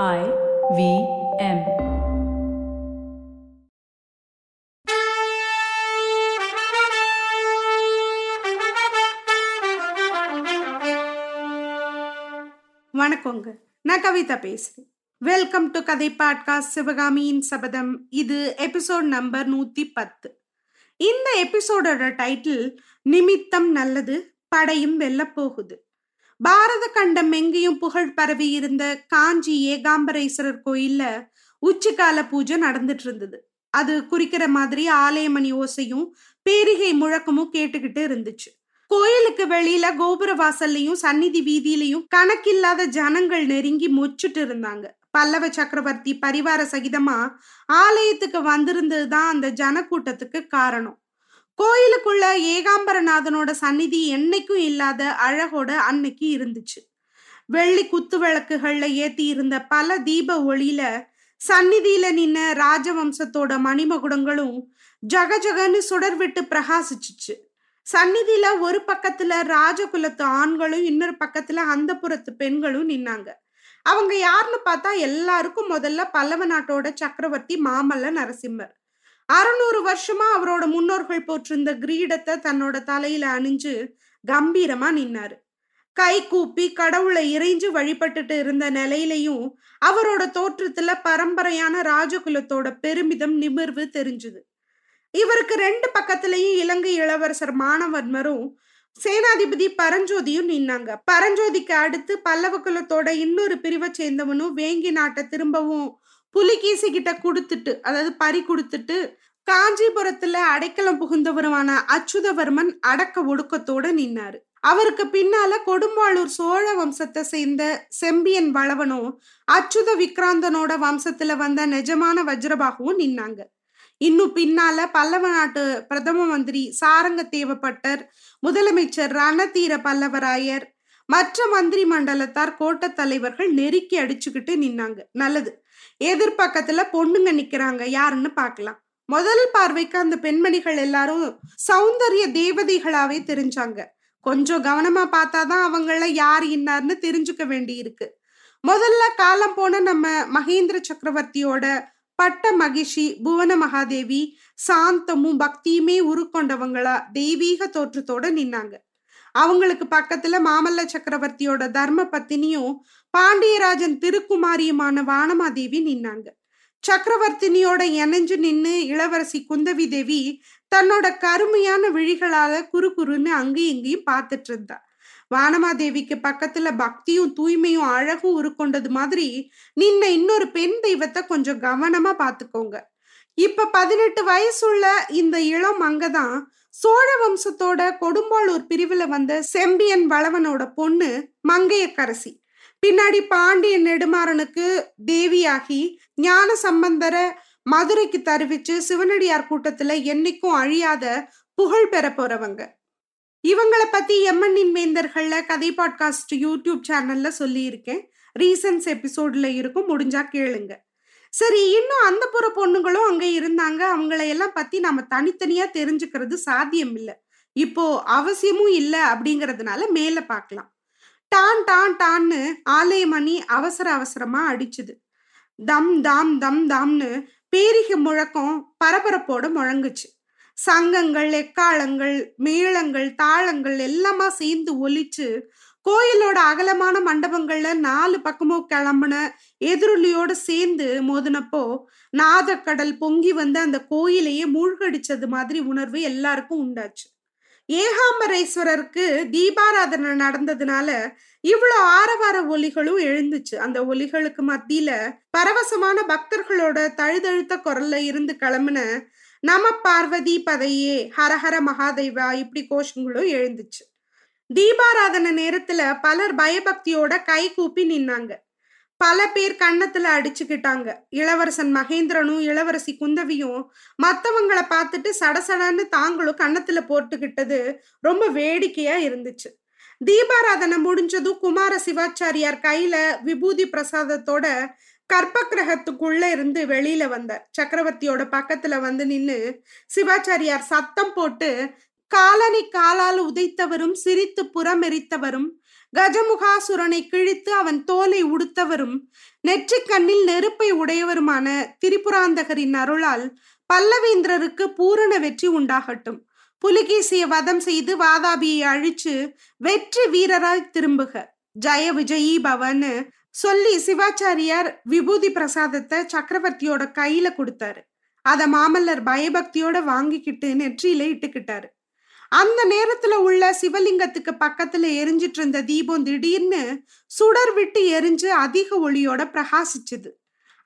I V M. வணக்கங்க. நான் கவிதா பேசுறேன். வெல்கம் டு கதை பாட்காஸ்ட் சிவகாமியின் சபதம் இது எபிசோட் நம்பர் நூத்தி பத்து. இந்த எபிசோடோட டைட்டில் நிமித்தம் நல்லது படையும் வெல்ல போகுது. பாரத கண்டம் எங்கேயும் புகழ் பரவி இருந்த காஞ்சி ஏகாம்பரேஸ்வரர் கோயில்ல உச்சிக்கால பூஜை நடந்துட்டு இருந்தது. அது குறிக்கிற மாதிரி ஆலயமணி ஓசையும் பேரிகை முழக்கமும் கேட்டுக்கிட்டு இருந்துச்சு. கோயிலுக்கு வெளியில கோபுர வாசல்லையும் சந்நிதி வீதியிலையும் கணக்கில்லாத ஜனங்கள் நெருங்கி மொச்சுட்டு இருந்தாங்க. பல்லவ சக்கரவர்த்தி பரிவார சகிதமா ஆலயத்துக்கு வந்திருந்ததுதான் அந்த ஜனக்கூட்டத்துக்கு காரணம். கோயிலுக்குள்ள ஏகாம்பரநாதனோட சந்நிதி என்னைக்கும் இல்லாத அழகோட அன்னைக்கு இருந்துச்சு. வெள்ளி குத்து விளக்குகள்ல ஏத்தி இருந்த பல தீப ஒளியில சந்நிதியில நின்ன ராஜவம்சத்தோட மணிமகுடங்களும் ஜகஜகன்னு சுடர் விட்டு பிரகாசிச்சுச்சு. சந்நிதியில ஒரு பக்கத்துல ராஜகுலத்து ஆண்களும் இன்னொரு பக்கத்துல அந்த புறத்து பெண்களும் நின்னாங்க. அவங்க யாருன்னு பார்த்தா எல்லாருக்கும் முதல்ல பல்லவ நாட்டோட சக்கரவர்த்தி மாமல்ல நரசிம்மர். அறுநூறு வருஷமா அவரோட முன்னோர்கள் போற்றிருந்த கிரீடத்தை தன்னோட தலையில அணிஞ்சு கம்பீரமா நின்னாரு. கை கூப்பி கடவுளை இறைஞ்சு வழிபட்டுட்டு இருந்த நிலையிலையும் அவரோட தோற்றத்துல பரம்பரையான ராஜகுலத்தோட பெருமிதம் நிமிர்வு தெரிஞ்சுது. இவருக்கு ரெண்டு பக்கத்துலயும் இலங்கை இளவரசர் மானவன்மரும் சேனாதிபதி பரஞ்சோதியும் நின்னாங்க. பரஞ்சோதிக்கு அடுத்து பல்லவ குலத்தோட இன்னொரு பிரிவை சேர்ந்தவனும் வேங்கி நாட்டை திரும்பவும் புலிகேசி கிட்ட கொடுத்துட்டு அதாவது பறி கொடுத்துட்டு காஞ்சிபுரத்துல அடைக்கலம் புகுந்தவருமான அச்சுதவர்மன் அடக்க ஒடுக்கத்தோட நின்னாரு. அவருக்கு பின்னால கொடும்பாளூர் சோழ வம்சத்தை சேர்ந்த செம்பியன் வளவனும் அச்சுத விக்ராந்தனோட வம்சத்துல வந்த நிஜமான வஜ்ரபாகவும் நின்னாங்க. இன்னும் பின்னால பல்லவ நாட்டு பிரதம மந்திரி சாரங்க தேவப்பட்டர் முதலமைச்சர் ரணதீர பல்லவராயர் மற்ற மந்திரி மண்டலத்தார் கோட்ட தலைவர்கள் நெருக்கி அடிச்சுக்கிட்டு நின்னாங்க. நல்லது. எதிர்பக்கத்துல பொண்ணுங்க நிக்கிறாங்க. யாருன்னு பார்க்கலாம். முதல் பார்வைக்கு அந்த பெண்மணிகள் எல்லாரும் சௌந்தரிய தேவதைகளாவே தெரிஞ்சாங்க. கொஞ்சம் கவனமா பார்த்தாதான் அவங்கள யார் இன்னார்னு தெரிஞ்சுக்க வேண்டி இருக்கு முதல்ல காலம் போன நம்ம மகேந்திர சக்கரவர்த்தியோட பட்ட மகிஷி புவன மகாதேவி சாந்தமும் பக்தியுமே உருக்கொண்டவங்களா தெய்வீக தோற்றத்தோட நின்னாங்க. அவங்களுக்கு பக்கத்துல மாமல்ல சக்கரவர்த்தியோட தர்ம பத்தினியும் பாண்டியராஜன் திருக்குமாரியுமான வானமாதேவி நின்னாங்க. சக்கரவர்த்தினியோட இணைஞ்சு நின்று இளவரசி குந்தவி தேவி தன்னோட கருமையான விழிகளால குறு குறுன்னு அங்கேயும் இங்கேயும் பார்த்துட்டு இருந்தா. வானமாதேவிக்கு பக்கத்துல பக்தியும் தூய்மையும் அழகும் உருக்கொண்டது மாதிரி நின்ன இன்னொரு பெண் தெய்வத்தை கொஞ்சம் கவனமா பாத்துக்கோங்க இப்ப பதினெட்டு வயசுள்ள இந்த இளம் அங்கதான் சோழ வம்சத்தோட கொடும்பாளூர் பிரிவுல வந்த செம்பியன் வளவனோட பொண்ணு மங்கையக்கரசி. பின்னாடி பாண்டியன் நெடுமாறனுக்கு தேவியாகி ஞான சம்பந்தர மதுரைக்கு தருவிச்சு சிவனடியார் கூட்டத்துல என்னைக்கும் அழியாத புகழ் பெற போறவங்க. இவங்களை பத்தி எம்என்னின் வேந்தர்கள்ல கதை பாட்காஸ்ட் யூடியூப் சேனல்ல சொல்லியிருக்கேன். ரீசன்ஸ் எபிசோட்ல இருக்கும் முடிஞ்சா கேளுங்க. சரி இன்னும் அந்த புற பொண்ணுங்களும் அங்க இருந்தாங்க. அவங்கள எல்லாம் பத்தி நாம தனித்தனியா தெரிஞ்சுக்கிறது சாத்தியம் இல்லை இப்போ அவசியமும் இல்லை அப்படிங்கிறதுனால மேல பார்க்கலாம் டான் டான் டான்னு ஆலயமணி அவசர அவசரமா அடிச்சுது. தம் தாம் தம் தாம்னு பேரிகை முழக்கம் பரபரப்போட முழங்குச்சு. சங்கங்கள் எக்காலங்கள் மேளங்கள் தாளங்கள் எல்லாமா சேர்ந்து ஒலிச்சு கோயிலோட அகலமான மண்டபங்கள்ல நாலு பக்கமும் கிளம்புன எதிரொலியோட சேர்ந்து மோதினப்போ நாதக்கடல் பொங்கி வந்து அந்த கோயிலையே மூழ்கடிச்சது மாதிரி உணர்வு எல்லாருக்கும் உண்டாச்சு. ஏகாம்பரேஸ்வரருக்கு தீபாராதனை நடந்ததுனால இவ்வளோ ஆரவார ஒலிகளும் எழுந்துச்சு. அந்த ஒலிகளுக்கு மத்தியில பரவசமான பக்தர்களோட தழுதழுத்த குரல்ல இருந்து கிளம்புன நம பார்வதி பதையே ஹரஹர மகாதேவா இப்படி கோஷங்களும் எழுந்துச்சு. தீபாராதனை நேரத்துல பலர் பயபக்தியோட கை கூப்பி நின்னாங்க. பல பேர் கன்னத்துல அடிச்சுக்கிட்டாங்க. இளவரசன் மகேந்திரனும் இளவரசி குந்தவியும் மத்தவங்களை பார்த்துட்டு சடசடன்னு தாங்களும் கன்னத்துல போட்டுக்கிட்டது ரொம்ப வேடிக்கையா இருந்துச்சு. தீபாராதனை முடிஞ்சதும் குமார சிவாச்சாரியார் கையில விபூதி பிரசாதத்தோட கற்ப கிரகத்துக்குள்ள இருந்து வெளியில வந்தார். சக்கரவர்த்தியோட பக்கத்துல வந்து நின்னு சிவாச்சாரியார் சத்தம் போட்டு காலனி காலால் உதைத்தவரும் சிரித்து புறமெரித்தவரும் கஜமுகாசுரனை கிழித்து அவன் தோலை உடுத்தவரும் நெற்றிக் கண்ணில் நெருப்பை உடையவருமான திரிபுராந்தகரின் அருளால் பல்லவேந்திரருக்கு பூரண வெற்றி உண்டாகட்டும். புலிகேசிய வதம் செய்து வாதாபியை அழிச்சு வெற்றி வீரராய் திரும்புக. ஜெய விஜயி பவன்னு சொல்லி சிவாச்சாரியார் விபூதி பிரசாதத்தை சக்கரவர்த்தியோட கையில கொடுத்தாரு. அத மாமல்லர் பயபக்தியோட வாங்கிக்கிட்டு நெற்றியில இட்டுக்கிட்டாரு. அந்த நேரத்துல உள்ள சிவலிங்கத்துக்கு பக்கத்துல எரிஞ்சிட்டு இருந்த தீபம் திடீர்னு சுடர் விட்டு எரிஞ்சு அதிக ஒளியோட பிரகாசிச்சுது.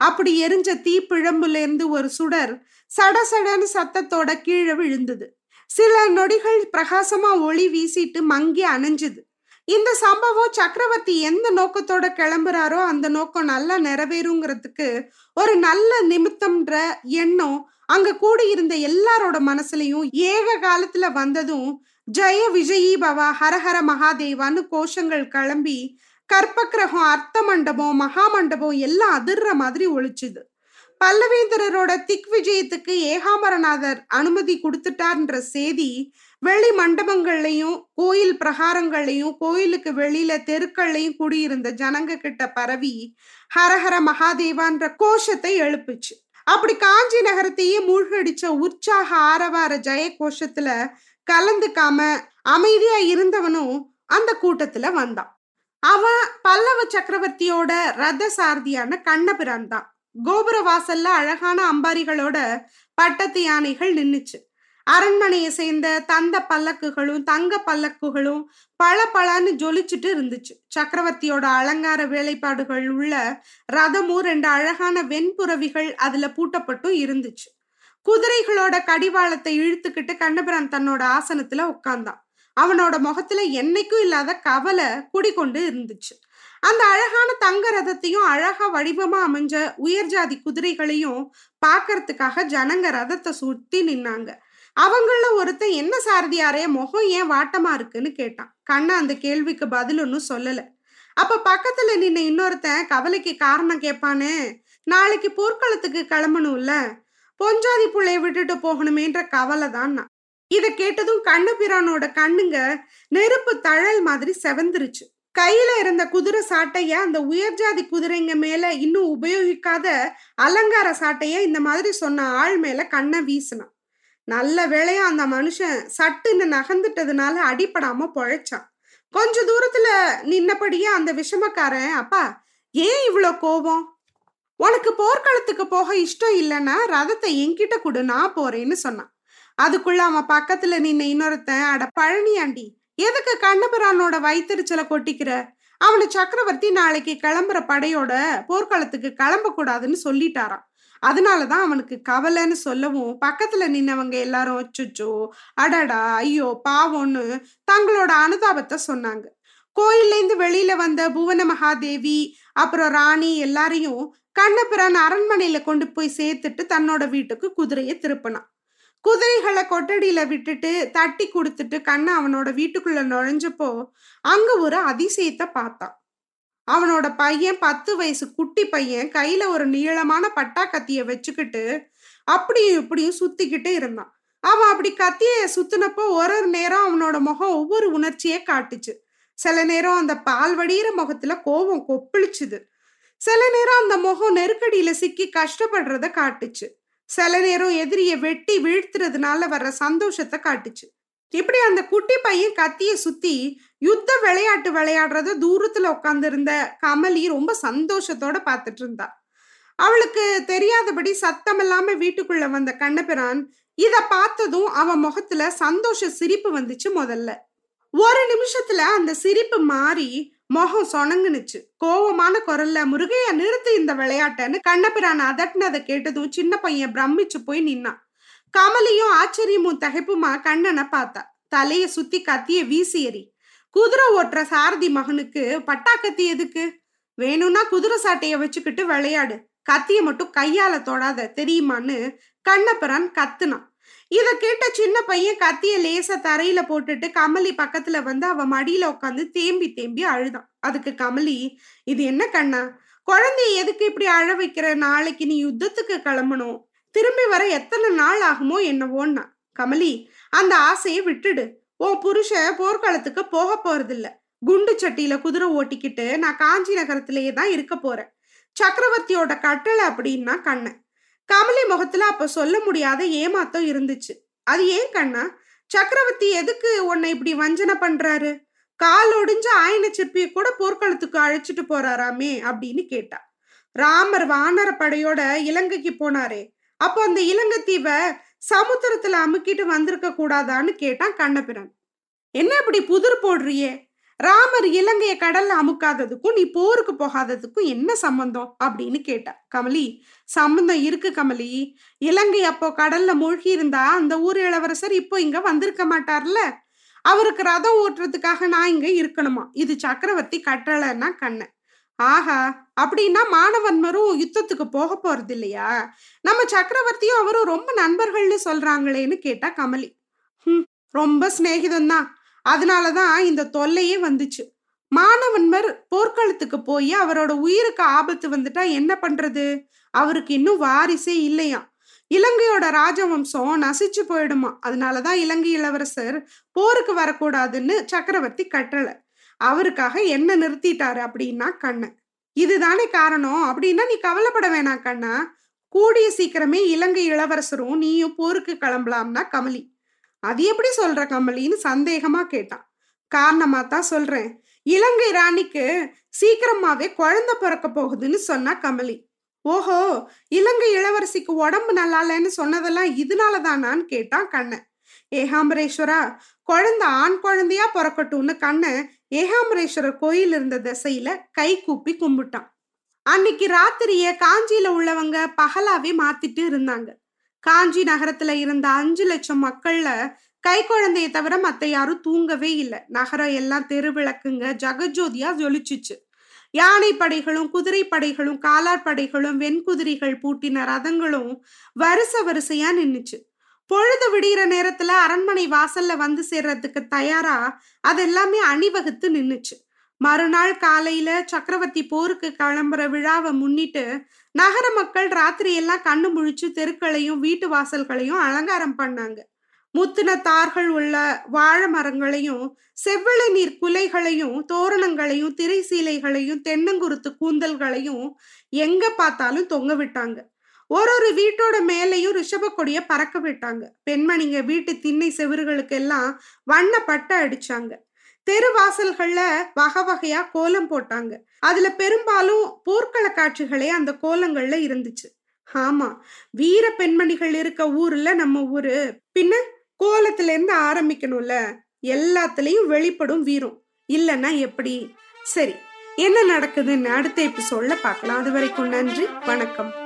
அப்படி எரிஞ்ச தீப்பிழம்புல இருந்து ஒரு சுடர் சடசடன்னு சத்தத்தோட கீழே விழுந்தது. சில நொடிகள் பிரகாசமா ஒளி வீசிட்டு மங்கி அணைஞ்சுது. இந்த சம்பவம் சக்கரவர்த்தி எந்த நோக்கத்தோட கிளம்புறாரோ அந்த நோக்கம் நல்லா நிறைவேறுங்கிறதுக்கு ஒரு நல்ல நிமித்தம்ன்ற எண்ணம் அங்க கூடியிருந்த எல்லாரோட மனசுலயும் ஏக காலத்துல வந்ததும் ஜெய விஜயி பவா ஹரஹர மகாதேவான்னு கோஷங்கள் கிளம்பி கற்பக்கிரகம் அர்த்த மண்டபம் மகா மண்டபம் எல்லாம் அதிர்ற மாதிரி ஒழிச்சுது. பல்லவேந்திரரோட திக் விஜயத்துக்கு ஏகாம்பரநாதர் அனுமதி கொடுத்துட்டார்ன்ற செய்தி வெளி மண்டபங்கள்லையும் கோயில் பிரகாரங்கள்லையும் கோயிலுக்கு வெளியில தெருக்கள்லையும் குடியிருந்த ஜனங்க கிட்ட பரவி ஹரஹர மகாதேவான்ற கோஷத்தை எழுப்புச்சு. அப்படி காஞ்சி நகரத்தையே மூழ்கடிச்ச உற்சாக ஆரவார ஜெய கோஷத்துல கலந்துக்காம அமைதியா இருந்தவனும் அந்த கூட்டத்துல வந்தான். அவன் பல்லவ சக்கரவர்த்தியோட ரத சாரதியான கண்ணபிரான் தான். கோபுர வாசல்ல அழகான அம்பாரிகளோட பட்டத்து யானைகள் நின்னுச்சு. அரண்மனையை சேர்ந்த தந்த பல்லக்குகளும் தங்க பல்லக்குகளும் பல பலன்னு ஜொலிச்சுட்டு இருந்துச்சு. சக்கரவர்த்தியோட அலங்கார வேலைப்பாடுகள் உள்ள ரதமும் ரெண்டு அழகான வெண்புறவிகள் அதுல பூட்டப்பட்டும் இருந்துச்சு. குதிரைகளோட கடிவாளத்தை இழுத்துக்கிட்டு கண்ணபிரான் தன்னோட ஆசனத்துல உட்கார்ந்தான் அவனோட முகத்துல என்னைக்கும் இல்லாத கவலை குடிக்கொண்டு இருந்துச்சு. அந்த அழகான தங்க ரதத்தையும் அழகா வடிவமா அமைஞ்ச உயர்ஜாதி குதிரைகளையும் பாக்குறதுக்காக ஜனங்க ரதத்தை சுத்தி நின்னாங்க. அவங்கள ஒருத்தன் என்ன சாரதியாரே முகம் ஏன் வாட்டமா இருக்குன்னு கேட்டான். கண்ணா அந்த கேள்விக்கு பதில் ஒன்றும் சொல்லல. அப்ப பக்கத்துல நின்ன இன்னொருத்தன் கவலைக்கு காரணம் கேட்பானே நாளைக்கு போர்க்களத்துக்கு கிளம்பணும்ல பொஞ்சாதி புள்ளைய விட்டுட்டு போகணுமேன்ற கவலை தான் இதை கேட்டதும் கண்ணு பிரானோட கண்ணுங்க நெருப்பு தழல் மாதிரி செவந்துருச்சு. கையில இருந்த குதிரை சாட்டைய அந்த உயர்ஜாதி குதிரைங்க மேல இன்னும் உபயோகிக்காத அலங்கார சாட்டைய இந்த மாதிரி சொன்ன ஆள் மேல கண்ணை வீசினான். நல்ல வேளையா அந்த மனுஷன் சட்டுன்னு நகர்ந்துட்டதுனால அடிப்படாம பொழைச்சான். கொஞ்ச தூரத்துல நின்னபடியே அந்த விஷமக்காரன் அப்பா ஏன் இவ்வளோ கோபம்? உனக்கு போர்க்களத்துக்கு போக இஷ்டம் இல்லைன்னா ரதத்தை என்கிட்ட கொடு நான் போறேன்னு சொன்னான். அதுக்குள்ள அவன் பக்கத்துல நின்ன இன்னொருத்தன் அட பழனியாண்டி எதுக்கு கண்ணபிரானோட வயிற்றுச்சலை கொட்டிக்கிற? அவனை சக்கரவர்த்தி நாளைக்கு கிளம்புற படையோட போர்க்களத்துக்கு கிளம்ப கூடாதுன்னு அதனால தான் அவனுக்கு கவலைன்னு சொல்லவும் பக்கத்துல நின்னவங்க எல்லாரும் அச்சுச்சோ அடடா ஐயோ பாவம்னு தங்களோட அனுதாபத்தை சொன்னாங்க. கோயில்லேருந்து வெளியில வந்த புவன மகாதேவி அப்புறம் ராணி எல்லாரையும் கண்ணபிரான் அரண்மனையில கொண்டு போய் சேர்த்துட்டு தன்னோட வீட்டுக்கு குதிரையை திருப்பினான். குதிரைகளை கொட்டடியில விட்டுட்டு தட்டி கொடுத்துட்டு கண்ணை அவனோட வீட்டுக்குள்ள நுழைஞ்சப்போ அங்க ஒரு அதிசயத்தை பார்த்தான். அவனோட பையன் பத்து வயசு குட்டி பையன் கையில ஒரு நீளமான பட்டா கத்திய வச்சுக்கிட்டு அப்படியும் இப்படியும் சுத்திக்கிட்டு இருந்தான். அவன் அப்படி கத்திய சுத்தினப்போ ஒரு ஒரு நேரம் அவனோட முகம் ஒவ்வொரு உணர்ச்சியே காட்டுச்சு. சில நேரம் அந்த பால் வடிகிற முகத்துல கோபம் கொப்பளிச்சுது. சில நேரம் அந்த முகம் நெருக்கடியில சிக்கி கஷ்டப்படுறத காட்டுச்சு. சில நேரம் எதிரிய வெட்டி வீழ்த்துறதுனால வர்ற சந்தோஷத்தை காட்டுச்சு. இப்படி அந்த குட்டி பையன் கத்திய சுத்தி யுத்த விளையாட்டு விளையாடுறத தூரத்துல உட்காந்துருந்த கமலி ரொம்ப சந்தோஷத்தோட பார்த்துட்டு இருந்தா. அவளுக்கு தெரியாதபடி சத்தம் இல்லாம வீட்டுக்குள்ள வந்த கண்ணபிரான் இத பார்த்ததும் அவன் முகத்துல சந்தோஷ சிரிப்பு வந்துச்சு முதல்ல. ஒரு நிமிஷத்துல அந்த சிரிப்பு மாறி முகம் சொணங்குனுச்சு. கோவமான குரல்ல முருகைய நிறுத்து இந்த விளையாட்டன்னு கண்ணபிரான் அதட்டினதை கேட்டதும் சின்ன பையன் பிரமிச்சு போய் நின்னான். கமலியும் ஆச்சரியமும் தகைப்புமா கண்ணனை பார்த்தா. தலைய சுத்தி கத்திய வீசி எறி. குதிரை ஓட்டுற சாரதி மகனுக்கு பட்டா கத்தி எதுக்கு? வேணும்னா குதிரை சாட்டைய வச்சுக்கிட்டு விளையாடு. கத்திய மட்டும் கையால தொடாத தெரியுமான்னு கண்ணப்பரான் கத்துனான். இத கேட்ட சின்ன பையன் கத்திய லேச தரையில போட்டுட்டு கமலி பக்கத்துல வந்து அவ மடியில உட்காந்து தேம்பி தேம்பி அழுதான். அதுக்கு கமலி இது என்ன கண்ணா? குழந்தைய எதுக்கு இப்படி அழ வைக்கிற? நாளைக்கு நீ யுத்தத்துக்கு கிளம்பணும். திரும்பி வர எத்தனை நாள் ஆகுமோ என்னவோன்னா கமலி அந்த ஆசையை விட்டுடு. உன் புருஷன் போர்க்களத்துக்கு போக போறதில்ல. குண்டு சட்டியில குதிரை ஓட்டிக்கிட்டு நான் காஞ்சி நகரத்திலேயே தான் இருக்க போறேன். சக்கரவர்த்தியோட கட்டளை அப்படின்னா கண்ணன் கமலி முகத்துல அப்ப சொல்ல முடியாத ஏமாத்தம் இருந்துச்சு. அது ஏன் கண்ணா? சக்கரவர்த்தி எதுக்கு உன்னை இப்படி வஞ்சனை பண்றாரு? கால் ஒடிஞ்ச ஆயன சிற்பியை கூட போர்க்களத்துக்கு அழைச்சிட்டு போறாராமே அப்படின்னு கேட்டா. ராமர் வானர படையோட இலங்கைக்கு போனாரே. அப்போ அந்த இலங்கை தீவை சமுத்திரத்துல அமுக்கிட்டு வந்திருக்க கூடாதான்னு கேட்டான் கண்ணபிரன். என்ன இப்படி புதிர் போடுறியே? ராமர் இலங்கைய கடல்ல அமுக்காததுக்கும் நீ போருக்கு போகாததுக்கும் என்ன சம்பந்தம்? அப்படின்னு கேட்டா கமலி சம்பந்தம் இருக்கு கமலி. இலங்கை அப்போ கடல்ல மூழ்கி இருந்தா அந்த ஊர் இளவரசர் இப்போ இங்க வந்திருக்க மாட்டார்ல. அவருக்கு ரதம் ஓட்டுறதுக்காக நான் இங்க இருக்கணுமா? இது சக்கரவர்த்தி கட்டளைன்னா கண்ணன். ஆஹா அப்படின்னா மாணவன்மரும் யுத்தத்துக்கு போக போறது இல்லையா? நம்ம சக்கரவர்த்தியும் அவரும் ரொம்ப நண்பர்கள்னு சொல்றாங்களேன்னு கேட்டா கமலி. ஹம் ரொம்ப சிநேகிதம் தான் அதனாலதான் இந்த தொல்லையே வந்துச்சு. மாணவன்மர் போர்க்களத்துக்கு போய் அவரோட உயிருக்கு ஆபத்து வந்துட்டா என்ன பண்றது? அவருக்கு இன்னும் வாரிசே இல்லையா இலங்கையோட ராஜவம்சம் நசிச்சு போயிடுமா அதனாலதான் இலங்கை இளவரசர் போருக்கு வரக்கூடாதுன்னு சக்கரவர்த்தி கட்டளை. அவருக்காக என்ன நிறுத்திட்டாரு அப்படின்னா கண்ணன் இதுதானே காரணம்? அப்படின்னா நீ கவலைப்பட வேணாம் கண்ணா. கூடிய சீக்கிரமே இலங்கை இளவரசரும் நீயும் போருக்கு கிளம்பலாம்னா கமலி. அது எப்படி சொல்ற கமலின்னு சந்தேகமா கேட்டான். காரணமா தான் சொல்றேன். இலங்கை ராணிக்கு சீக்கிரமாவே குழந்தை பிறக்க போகுதுன்னு சொன்னா கமலி. ஓஹோ இலங்கை இளவரசிக்கு உடம்பு நல்லா இல்லைன்னு சொன்னதெல்லாம் இதனால தானான்னு கேட்டான் கண்ணன். ஏகாம்பரேஸ்வரா குழந்தை ஆண் குழந்தையா பிறக்கட்டும்னு கண்ணன் ஏகாம்பரேஸ்வரர் கோயில் இருந்த திசையில கை கூப்பி கும்பிட்டான். அன்னைக்கு ராத்திரிய காஞ்சியில உள்ளவங்க பகலாவே மாத்திட்டு இருந்தாங்க. காஞ்சி நகரத்துல இருந்த அஞ்சு லட்சம் மக்கள்ல கை குழந்தைய தவிர மத்த யாரும் தூங்கவே இல்லை. நகரம் எல்லாம் தெருவிளக்குங்க ஜெகஜோதியா ஜொலிச்சுச்சு. யானை படைகளும் குதிரை படைகளும் காலார் படைகளும் வெண்குதிரைகள் பூட்டின ரதங்களும் வரிசை வரிசையா நின்னுச்சு. பொழுது விடிகிற நேரத்துல அரண்மனை வாசல்ல வந்து சேர்றதுக்கு தயாரா அதெல்லாமே அணிவகுத்து நின்னுச்சு. மறுநாள் காலையில சக்கரவர்த்தி போருக்கு கிளம்புற விழாவை முன்னிட்டு நகர மக்கள் ராத்திரி எல்லாம் கண்ணு முழிச்சு தெருக்களையும் வீட்டு வாசல்களையும் அலங்காரம் பண்ணாங்க. முத்தின தார்கள் உள்ள வாழை மரங்களையும் செவ்வளை நீர் குலைகளையும் தோரணங்களையும் திரை சீலைகளையும் தென்னங்குருத்து கூந்தல்களையும் எங்க பார்த்தாலும் தொங்க விட்டாங்க. ஒரு ஒரு வீட்டோட மேலையும் ரிஷப கொடிய பறக்க விட்டாங்க. பெண்மணிங்க வீட்டு திண்ணை செவறுகளுக்கு எல்லாம் வண்ண பட்டை அடிச்சாங்க. தெரு வாசல்கள்ல வகை வகையா கோலம் போட்டாங்க. அதுல பெரும்பாலும் போர்க்கள காட்சிகளே அந்த கோலங்கள்ல இருந்துச்சு. ஆமா வீர பெண்மணிகள் இருக்க ஊர்ல நம்ம ஊரு பின்ன கோலத்துல இருந்து ஆரம்பிக்கணும்ல. எல்லாத்துலயும் வெளிப்படும் வீரம். இல்லைன்னா எப்படி? சரி என்ன நடக்குதுன்னு அடுத்த எபிசோட்ல பார்க்கலாம். அது வரைக்கும் நன்றி வணக்கம்.